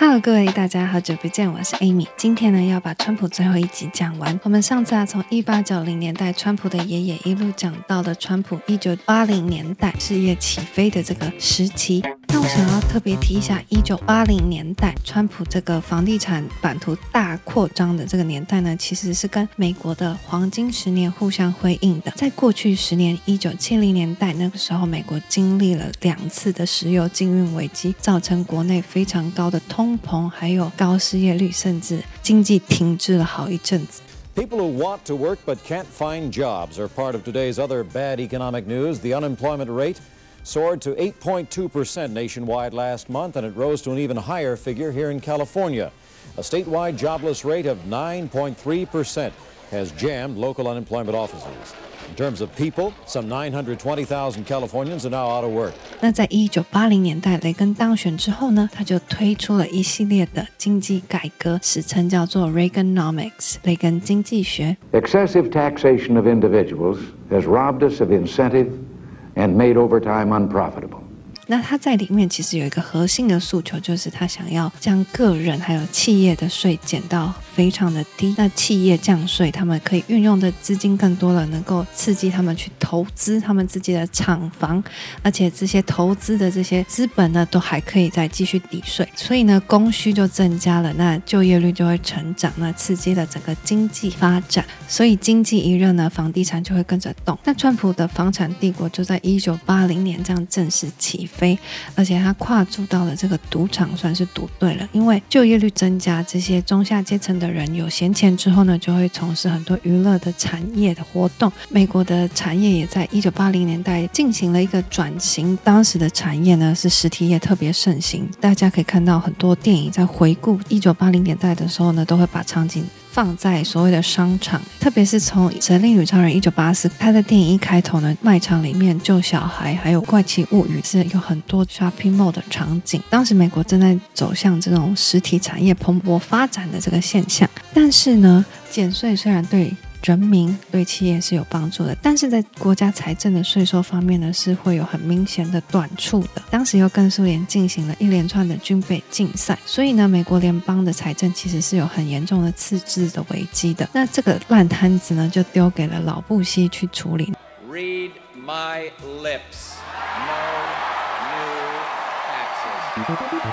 Hello，各位大家好久不见，我是 Amy。今天呢，要把川普最后一集讲完。我们上次啊，从一八九零年代川普的爷爷一路讲到了川普一九八零年代事业起飞的这个时期。那我想要特别提一下，一九八零年代川普这个房地产版图大扩张的这个年代呢，其实是跟美国的黄金十年互相辉映的。在过去十年，一九七零年代那个时候，美国经历了两次的石油禁运危机，造成国内非常高的通膨，还有高失业率，甚至经济停滞了好一阵子。People who want to work but can't find jobs are part of today's other bad economic news. The unemployment rate soared to 8.2% nationwide last month, and it rose to an even higher figure here in California. A statewide jobless rate of 9.3% has jammed local unemployment offices. In terms of people, some 920,000 Californians are now out of work. 那在一九八零年代雷根当选之后呢，他就推出了一系列的经济改革，史称叫做 Reaganomics，雷根经济学。Excessive taxation of individuals has robbed us of incentive and made overtime unprofitable. 那他在里面其实有一个核心的诉求，就是他想要将个人还有企业的税减到非常的低。那企业降税，他们可以运用的资金更多了，能够刺激他们去投资他们自己的厂房，而且这些投资的这些资本呢，都还可以再继续抵税。所以呢，供需就增加了，那就业率就会成长，那刺激了整个经济发展。所以经济一热呢，房地产就会跟着动。那川普的房产帝国就在一九八零年这样正式起飞。而且他跨足到了这个赌场，算是赌对了。因为就业率增加，这些中下阶层的人有闲钱之后呢，就会从事很多娱乐的产业的活动。美国的产业也在一九八零年代进行了一个转型。当时的产业呢，是实体业特别盛行。大家可以看到很多电影在回顾一九八零年代的时候呢，都会把场景。放在所谓的商场，特别是从《神力女超人》一九八四，她的电影一开头呢，卖场里面救小孩，还有怪奇物语，是有很多 shopping mall 的场景。当时美国正在走向这种实体产业蓬勃发展的这个现象，但是呢，减税虽然对。人民对企业是有帮助的，但是在国家财政的税收方面呢，是会有很明显的短处的。当时又跟苏联进行了一连串的军备竞赛，所以呢，美国联邦的财政其实是有很严重的赤字的危机的。那这个烂摊子呢，就丢给了老布希去处理。Read my lips.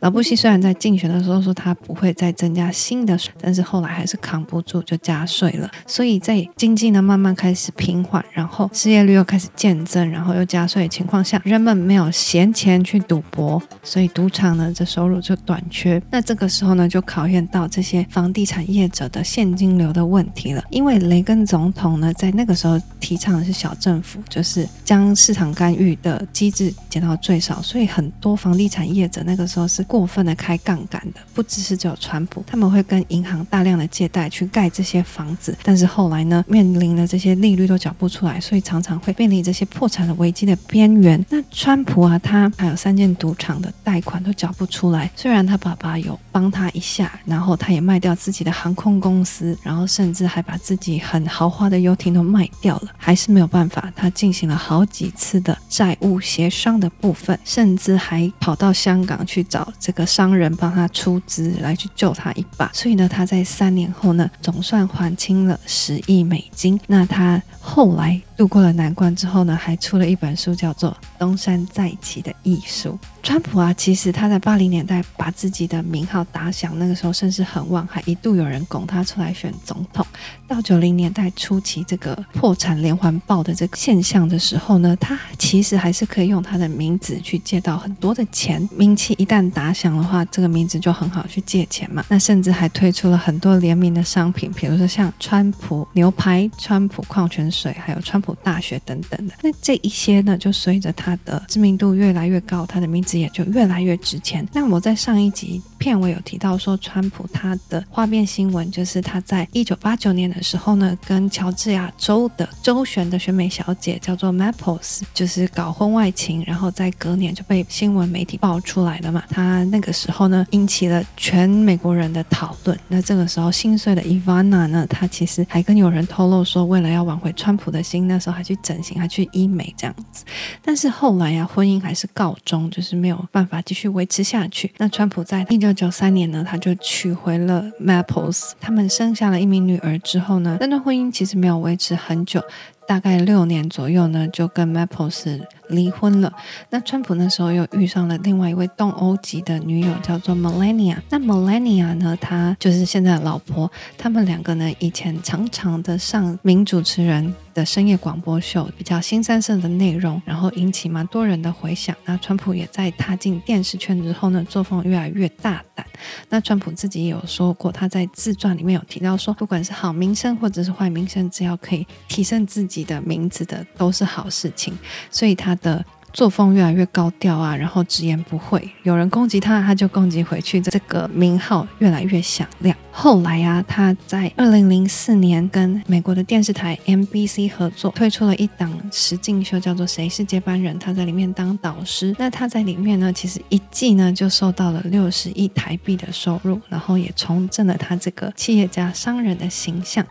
老布希虽然在竞选的时候说他不会再增加新的税，但是后来还是扛不住就加税了。所以在经济呢慢慢开始平缓，然后失业率又开始渐增，然后又加税的情况下，人们没有闲钱去赌博，所以赌场呢这收入就短缺。那这个时候呢就考验到这些房地产业者的现金流的问题了。因为雷根总统呢在那个时候提倡的是小政府，就是将市场干预的机制减到最少，所以很多房地产业者。那个时候是过分的开杠杆的，不只是只有川普，他们会跟银行大量的借贷去盖这些房子，但是后来呢，面临了这些利率都缴不出来，所以常常会面临这些破产的危机的边缘。那川普啊，他还有三间赌场的贷款都缴不出来，虽然他爸爸有帮他一下，然后他也卖掉自己的航空公司，然后甚至还把自己很豪华的游艇都卖掉了，还是没有办法。他进行了好几次的债务协商的部分，甚至还跑到香港。去找这个商人帮他出资来去救他一把，所以呢，他在三年后呢，总算还清了十亿美金。那他后来度过了难关之后呢，还出了一本书，叫做《东山再起的艺术》。川普啊，其实他在八零年代把自己的名号打响，那个时候甚至很旺，还一度有人拱他出来选总统。到九零年代初期，这个破产连环爆的这个现象的时候呢，他其实还是可以用他的名字去借到很多的钱。名气一旦打响的话，这个名字就很好去借钱嘛。那甚至还推出了很多联名的商品，比如说像川普牛排、川普矿泉水，还有川大学等等的。那这一些呢，就随着他的知名度越来越高，他的名字。也就越来越值钱。那我在上一集片尾有提到说，川普他的花边新闻就是他在一九八九年的时候呢，跟乔治亚州的州选的选美小姐叫做 Maples，就是搞婚外情，然后在隔年就被新闻媒体爆出来了嘛。他那个时候呢，引起了全美国人的讨论。那这个时候心碎的 Ivana 呢，她其实还跟有人透露说，为了要挽回川普的心呢，那时候还去整形，还去医美这样子。但是后来呀、婚姻还是告终，就是没有。办法继续维持下去。那川普在一九九三年呢，他就娶回了 Maples，他们生下了一名女儿之后呢，那段婚姻其实没有维持很久。大概六年左右呢，就跟 Maples 离婚了。那川普那时候又遇上了另外一位东欧籍的女友，叫做 Melania。那 Melania 呢，她就是现在的老婆。他们两个呢，以前常常的上名主持人的深夜广播秀，比较新三色的内容，然后引起蛮多人的回响。那川普也在踏进电视圈之后呢，作风越来越大胆。那川普自己也有说过，他在自传里面有提到说，不管是好名声或者是坏名声，只要可以提升自己你的名字的，都是好事情。所以他的。作风越来越高调啊，然后直言不讳，有人攻击他，他就攻击回去，这个名号越来越响亮。后来啊，他在二零零四年跟美国的电视台 NBC 合作，推出了一档实境秀，叫做《谁是接班人》，他在里面当导师。那他在里面呢，其实一季呢就收到了六十亿台币的收入，然后也重振了他这个企业家商人的形象。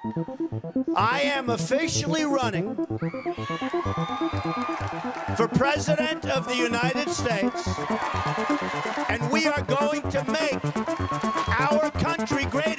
I am officially running for president of the United States, and we are going to make our country great.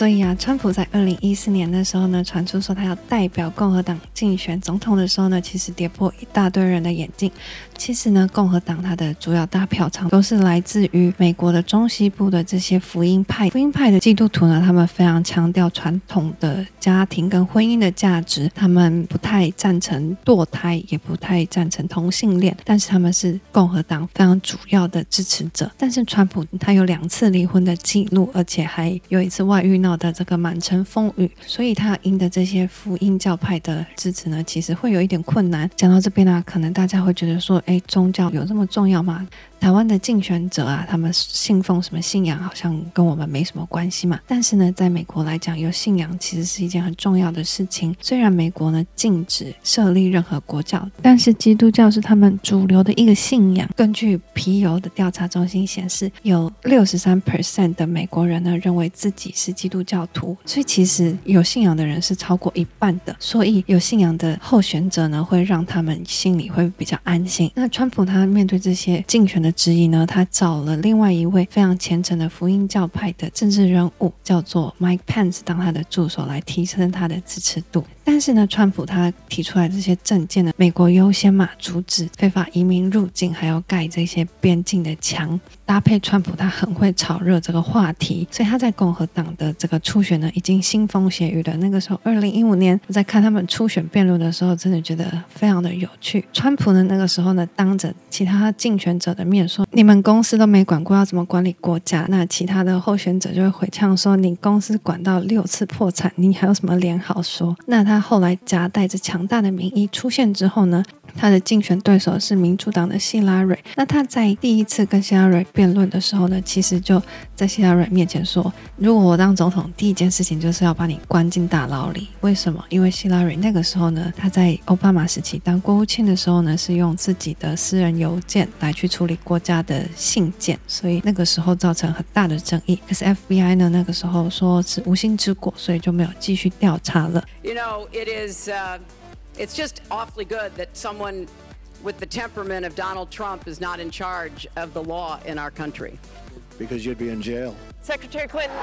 所以啊，川普在二零一四年的时候呢，传出说他要代表共和党竞选总统的时候呢，其实跌破一大堆人的眼镜。其实呢，共和党它的主要大票仓都是来自于美国的中西部的这些福音派。福音派的基督徒呢，他们非常强调传统的家庭跟婚姻的价值，他们不太赞成堕胎，也不太赞成同性恋，但是他们是共和党非常主要的支持者。但是川普他有两次离婚的记录，而且还有一次外遇闹的这个满城风雨，所以他赢得这些福音教派的支持呢，其实会有一点困难。讲到这边呢，可能大家会觉得说，哎，宗教有这么重要吗？台湾的竞选者啊，他们信奉什么信仰，好像跟我们没什么关系嘛。但是呢，在美国来讲，有信仰其实是一件很重要的事情。虽然美国呢禁止设立任何国教，但是基督教是他们主流的一个信仰。根据皮尤的调查中心显示，有六十三 percent 的美国人呢认为自己是基督教徒，所以其实有信仰的人是超过一半的。所以有信仰的候选者呢，会让他们心里会比较安心。那川普他面对这些竞选的。指引呢，他找了另外一位非常虔诚的福音教派的政治人物，叫做 Mike Pence 当他的助手，来提升他的支持度。但是呢，川普他提出来这些政见呢，美国优先嘛，阻止非法移民入境，还要盖这些边境的墙，搭配川普他很会炒热这个话题，所以他在共和党的这个初选呢，已经腥风血雨了。那个时候，二零一五年我在看他们初选辩论的时候，真的觉得非常的有趣。川普呢，那个时候呢，当着其他竞选者的面说：“你们公司都没管过要怎么管理国家。”那其他的候选者就会回呛说：“你公司管到六次破产，你还有什么脸好说？”那他。后来夹带着强大的民意出现之后呢，他的竞选对手是民主党的希拉蕊。那他在第一次跟希拉蕊辩论的时候呢，其实就在希拉蕊面前说：“如果我当总统，第一件事情就是要把你关进大牢里。”为什么？因为希拉蕊那个时候呢，他在奥巴马时期当国务卿的时候呢，是用自己的私人邮件来去处理国家的信件，所以那个时候造成很大的争议。可是 FBI 呢，那个时候说是无心之过，所以就没有继续调查了。You know, it is, uh, it's just awfully good that someone with the temperament of Donald Trump is not in charge of the law in our country. Because you'd be in jail. Secretary Clinton.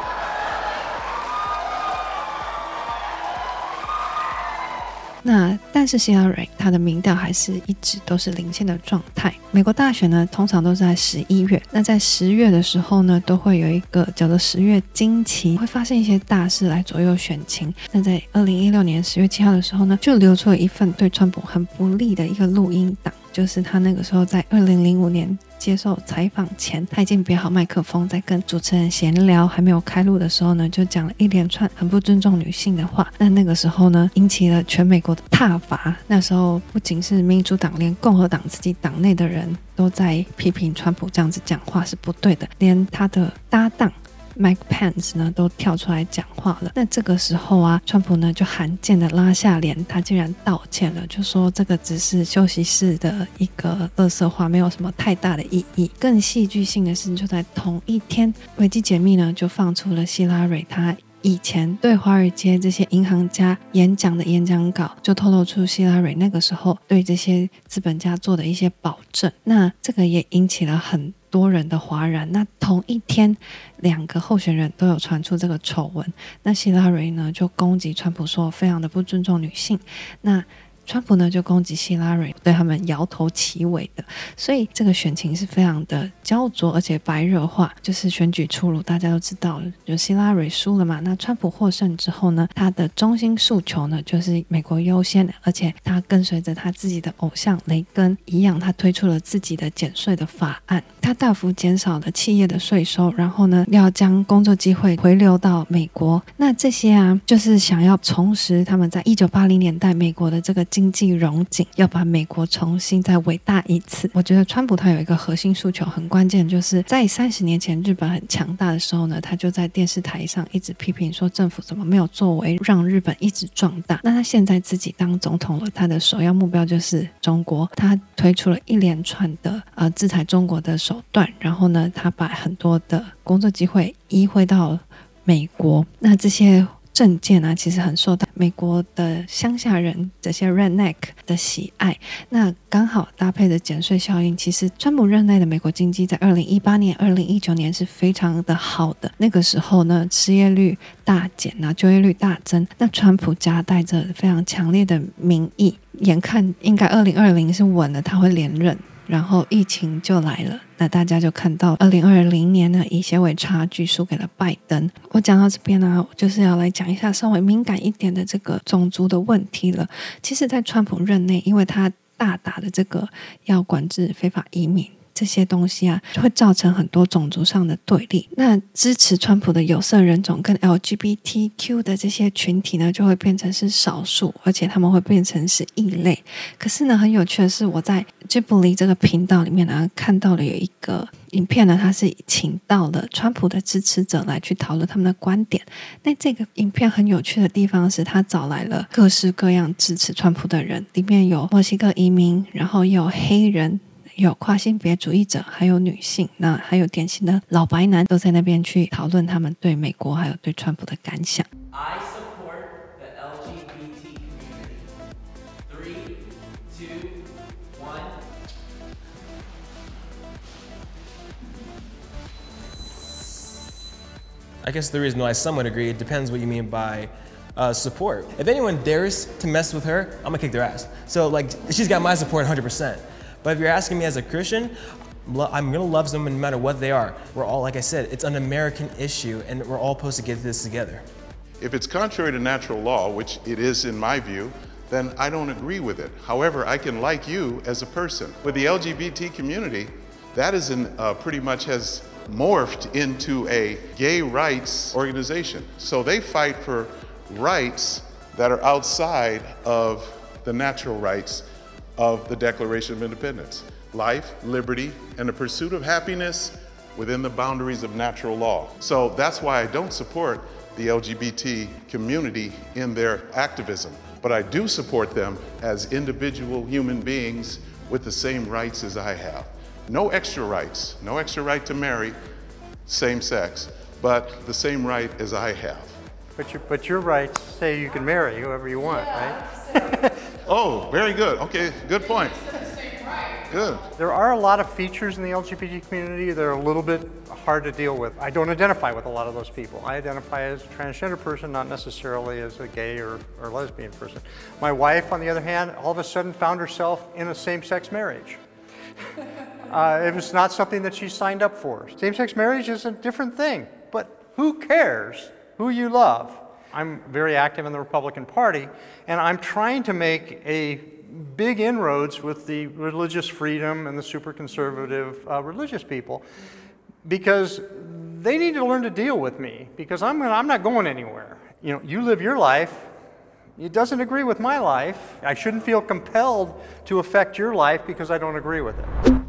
那但是希拉蕊他的民调还是一直都是领先的状态。美国大选呢，通常都是在十一月。那在十月的时候呢，都会有一个叫做十月惊奇，会发生一些大事来左右选情。那在二零一六年十月七号的时候呢，就流出了一份对川普很不利的一个录音档，就是他那个时候在二零零五年。接受采访前，他已经别好麦克风，在跟主持人闲聊，还没有开录的时候呢，就讲了一连串很不尊重女性的话。那那个时候呢，引起了全美国的挞伐。那时候不仅是民主党，连共和党自己党内的人都在批评川普这样子讲话是不对的，连他的搭档。Mike Pence 呢都跳出来讲话了，那这个时候啊，川普呢就罕见的拉下脸，他竟然道歉了，就说这个只是休息室的一个垃圾话，没有什么太大的意义。更戏剧性的是，就在同一天，维基解密呢就放出了希拉蕊他以前对华尔街这些银行家演讲的演讲稿，就透露出希拉蕊那个时候对这些资本家做的一些保证。那这个也引起了很。多人的哗然。那同一天，两个候选人都有传出这个丑闻。那希拉蕊呢，就攻击川普说，非常的不尊重女性。那川普呢就攻击希拉蕊，对他们摇头起尾的，所以这个选情是非常的焦灼，而且白热化。就是选举出炉，大家都知道，就希拉蕊输了嘛。那川普获胜之后呢，他的中心诉求呢就是美国优先，而且他跟随着他自己的偶像雷根一样，他推出了自己的减税的法案，他大幅减少了企业的税收，然后呢要将工作机会回流到美国。那这些啊，就是想要重拾他们在一九八零年代美国的这个。经济融景，要把美国重新再伟大一次。我觉得川普他有一个核心诉求很关键，就是在三十年前日本很强大的时候呢，他就在电视台上一直批评说政府怎么没有作为让日本一直壮大。那他现在自己当总统了，他的首要目标就是中国，他推出了一连串的呃制裁中国的手段，然后呢，他把很多的工作机会移回到美国。那这些。政见啊，其实很受到美国的乡下人这些 redneck 的喜爱。那刚好搭配的减税效应，其实川普任内的美国经济在二零一八年、二零一九年是非常的好的。那个时候呢，失业率大减，啊就业率大增。那川普夹带着非常强烈的民意，眼看应该二零二零是稳了，他会连任。然后疫情就来了，那大家就看到二零二零年呢，以些微差距输给了拜登。我讲到这边呢，就是要来讲一下稍微敏感一点的这个种族的问题了。其实，在川普任内，因为他大打的这个要管制非法移民。这些东西啊，会造成很多种族上的对立。那支持川普的有色人种跟 LGBTQ 的这些群体呢，就会变成是少数，而且他们会变成是异类。可是呢，很有趣的是，我在 j i b l i 这个频道里面呢，看到了有一个影片呢，它是请到了川普的支持者来去讨论他们的观点。那这个影片很有趣的地方是，他找来了各式各样支持川普的人，里面有墨西哥移民，然后也有黑人。有跨性别主义者，还有女性，那还有典型的老白男，都在那边去讨论他们对美国还有对川普的感想。I support the LGBT community. Three, two, one. I guess the reason why some would agree, it depends what you mean by uh, support. If anyone dares to mess with her, I'm gonna kick their ass. So like, she's got my support 100%. But if you're asking me as a Christian, I'm gonna love them no matter what they are. We're all, like I said, it's an American issue and we're all supposed to get this together. If it's contrary to natural law, which it is in my view, then I don't agree with it. However, I can like you as a person. With the LGBT community, that is uh, pretty much has morphed into a gay rights organization. So they fight for rights that are outside of the natural rights of the Declaration of Independence life, liberty, and the pursuit of happiness within the boundaries of natural law. So that's why I don't support the LGBT community in their activism, but I do support them as individual human beings with the same rights as I have. No extra rights, no extra right to marry same sex, but the same right as I have. But your, but your rights say you can marry whoever you want, yeah. right? Oh, very good. Okay, good point. Good. There are a lot of features in the LGBT community that are a little bit hard to deal with. I don't identify with a lot of those people. I identify as a transgender person, not necessarily as a gay or, or lesbian person. My wife, on the other hand, all of a sudden found herself in a same-sex marriage. uh, it was not something that she signed up for. Same-sex marriage is a different thing, but who cares who you love? I'm very active in the Republican Party, and I'm trying to make a big inroads with the religious freedom and the super conservative uh, religious people because they need to learn to deal with me because I'm, gonna, I'm not going anywhere. You know, you live your life. It doesn't agree with my life. I shouldn't feel compelled to affect your life because I don't agree with it.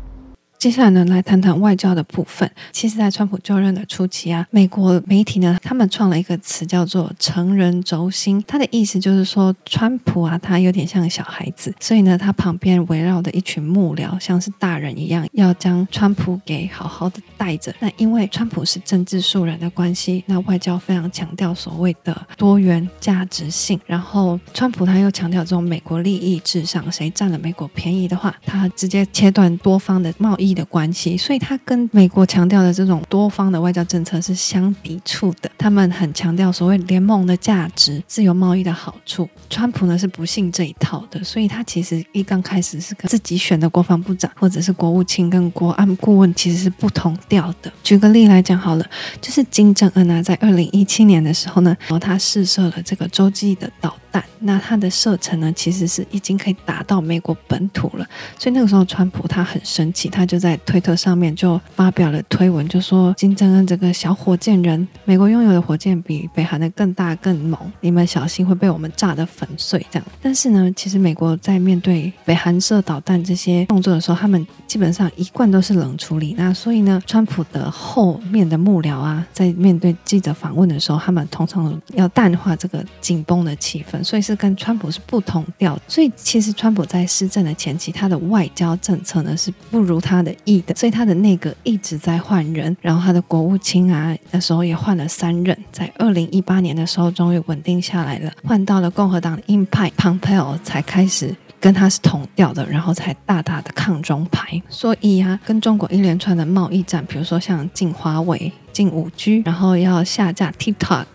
接下来呢，来谈谈外交的部分。其实，在川普就任的初期啊，美国媒体呢，他们创了一个词叫做“成人轴心”，它的意思就是说，川普啊，他有点像小孩子，所以呢，他旁边围绕的一群幕僚，像是大人一样，要将川普给好好的带着。那因为川普是政治素人的关系，那外交非常强调所谓的多元价值性。然后，川普他又强调这种美国利益至上，谁占了美国便宜的话，他直接切断多方的贸易。的关系，所以他跟美国强调的这种多方的外交政策是相抵触的。他们很强调所谓联盟的价值、自由贸易的好处。川普呢是不信这一套的，所以他其实一刚开始是跟自己选的国防部长或者是国务卿跟国安顾问其实是不同调的。举个例来讲好了，就是金正恩啊，在二零一七年的时候呢，然后他试射了这个洲际的导弹，那他的射程呢其实是已经可以打到美国本土了，所以那个时候川普他很生气，他就在推特上面就发表了推文，就说金正恩这个小火箭人，美国拥有的火箭比北韩的更大更猛，你们小心会被我们炸得粉碎这样。但是呢，其实美国在面对北韩射导弹这些动作的时候，他们基本上一贯都是冷处理。那所以呢，川普的后面的幕僚啊，在面对记者访问的时候，他们通常要淡化这个紧绷的气氛，所以是跟川普是不同调。所以其实川普在施政的前期，他的外交政策呢是不如他的意的，所以他的内阁一直在换人，然后他的国务卿啊，那时候也换了三任，在二零一八年的时候终于稳定下来了，换到了共和党的鹰派 Pompeo 才开始。跟他是同调的，然后才大大的抗中牌。所以啊，跟中国一连串的贸易战，比如说像禁华为、禁五 G，然后要下架 TikTok，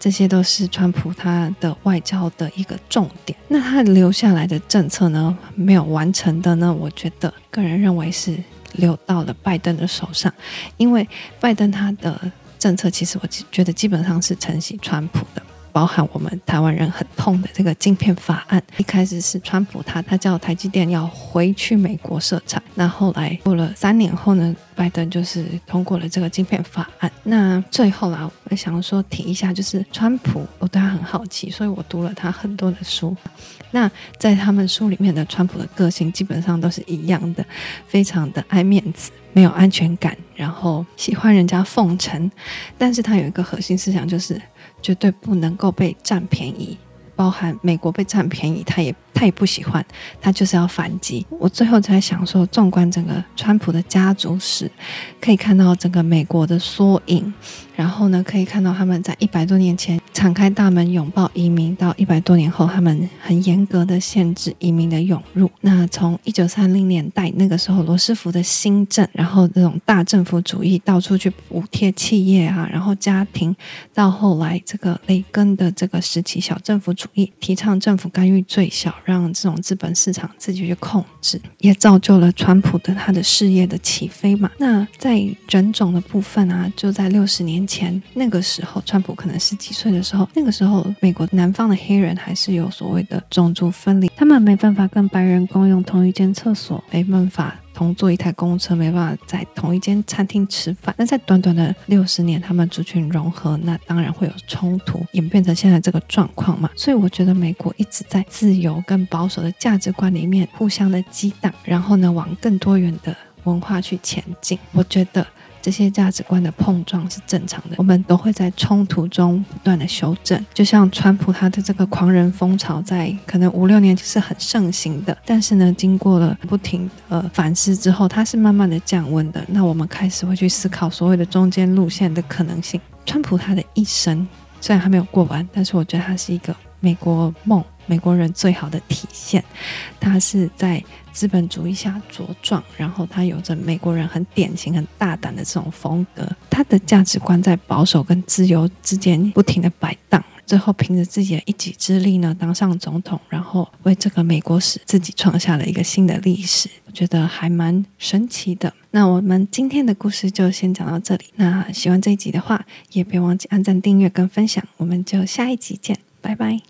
这些都是川普他的外交的一个重点。那他留下来的政策呢，没有完成的呢，我觉得个人认为是流到了拜登的手上，因为拜登他的政策其实我觉得基本上是承袭川普的。包含我们台湾人很痛的这个晶片法案，一开始是川普他他叫台积电要回去美国设厂，那后来过了三年后呢，拜登就是通过了这个晶片法案。那最后啦，我想说提一下，就是川普，我对他很好奇，所以我读了他很多的书。那在他们书里面的川普的个性基本上都是一样的，非常的爱面子，没有安全感，然后喜欢人家奉承，但是他有一个核心思想就是。绝对不能够被占便宜，包含美国被占便宜，他也他也不喜欢，他就是要反击。我最后才想说，纵观整个川普的家族史，可以看到整个美国的缩影。然后呢，可以看到他们在一百多年前敞开大门拥抱移民，到一百多年后，他们很严格的限制移民的涌入。那从一九三零年代那个时候罗斯福的新政，然后这种大政府主义到处去补贴企业啊，然后家庭，到后来这个雷根的这个时期小政府主义，提倡政府干预最小，让这种资本市场自己去控制，也造就了川普的他的事业的起飞嘛。那在人种的部分啊，就在六十年前那个时候，川普可能十几岁的时候，那个时候美国南方的黑人还是有所谓的种族分离，他们没办法跟白人共用同一间厕所，没办法同坐一台公车，没办法在同一间餐厅吃饭。那在短短的六十年，他们族群融合，那当然会有冲突，演变成现在这个状况嘛。所以我觉得美国一直在自由跟保守的价值观里面互相的激荡，然后呢，往更多元的文化去前进。我觉得。这些价值观的碰撞是正常的，我们都会在冲突中不断的修正。就像川普他的这个狂人风潮，在可能五六年是很盛行的，但是呢，经过了不停的反思之后，它是慢慢的降温的。那我们开始会去思考所谓的中间路线的可能性。川普他的一生虽然还没有过完，但是我觉得他是一个美国梦。美国人最好的体现，他是在资本主义下茁壮，然后他有着美国人很典型、很大胆的这种风格。他的价值观在保守跟自由之间不停的摆荡，最后凭着自己的一己之力呢，当上总统，然后为这个美国史自己创下了一个新的历史。我觉得还蛮神奇的。那我们今天的故事就先讲到这里。那喜欢这一集的话，也别忘记按赞、订阅跟分享。我们就下一集见，拜拜。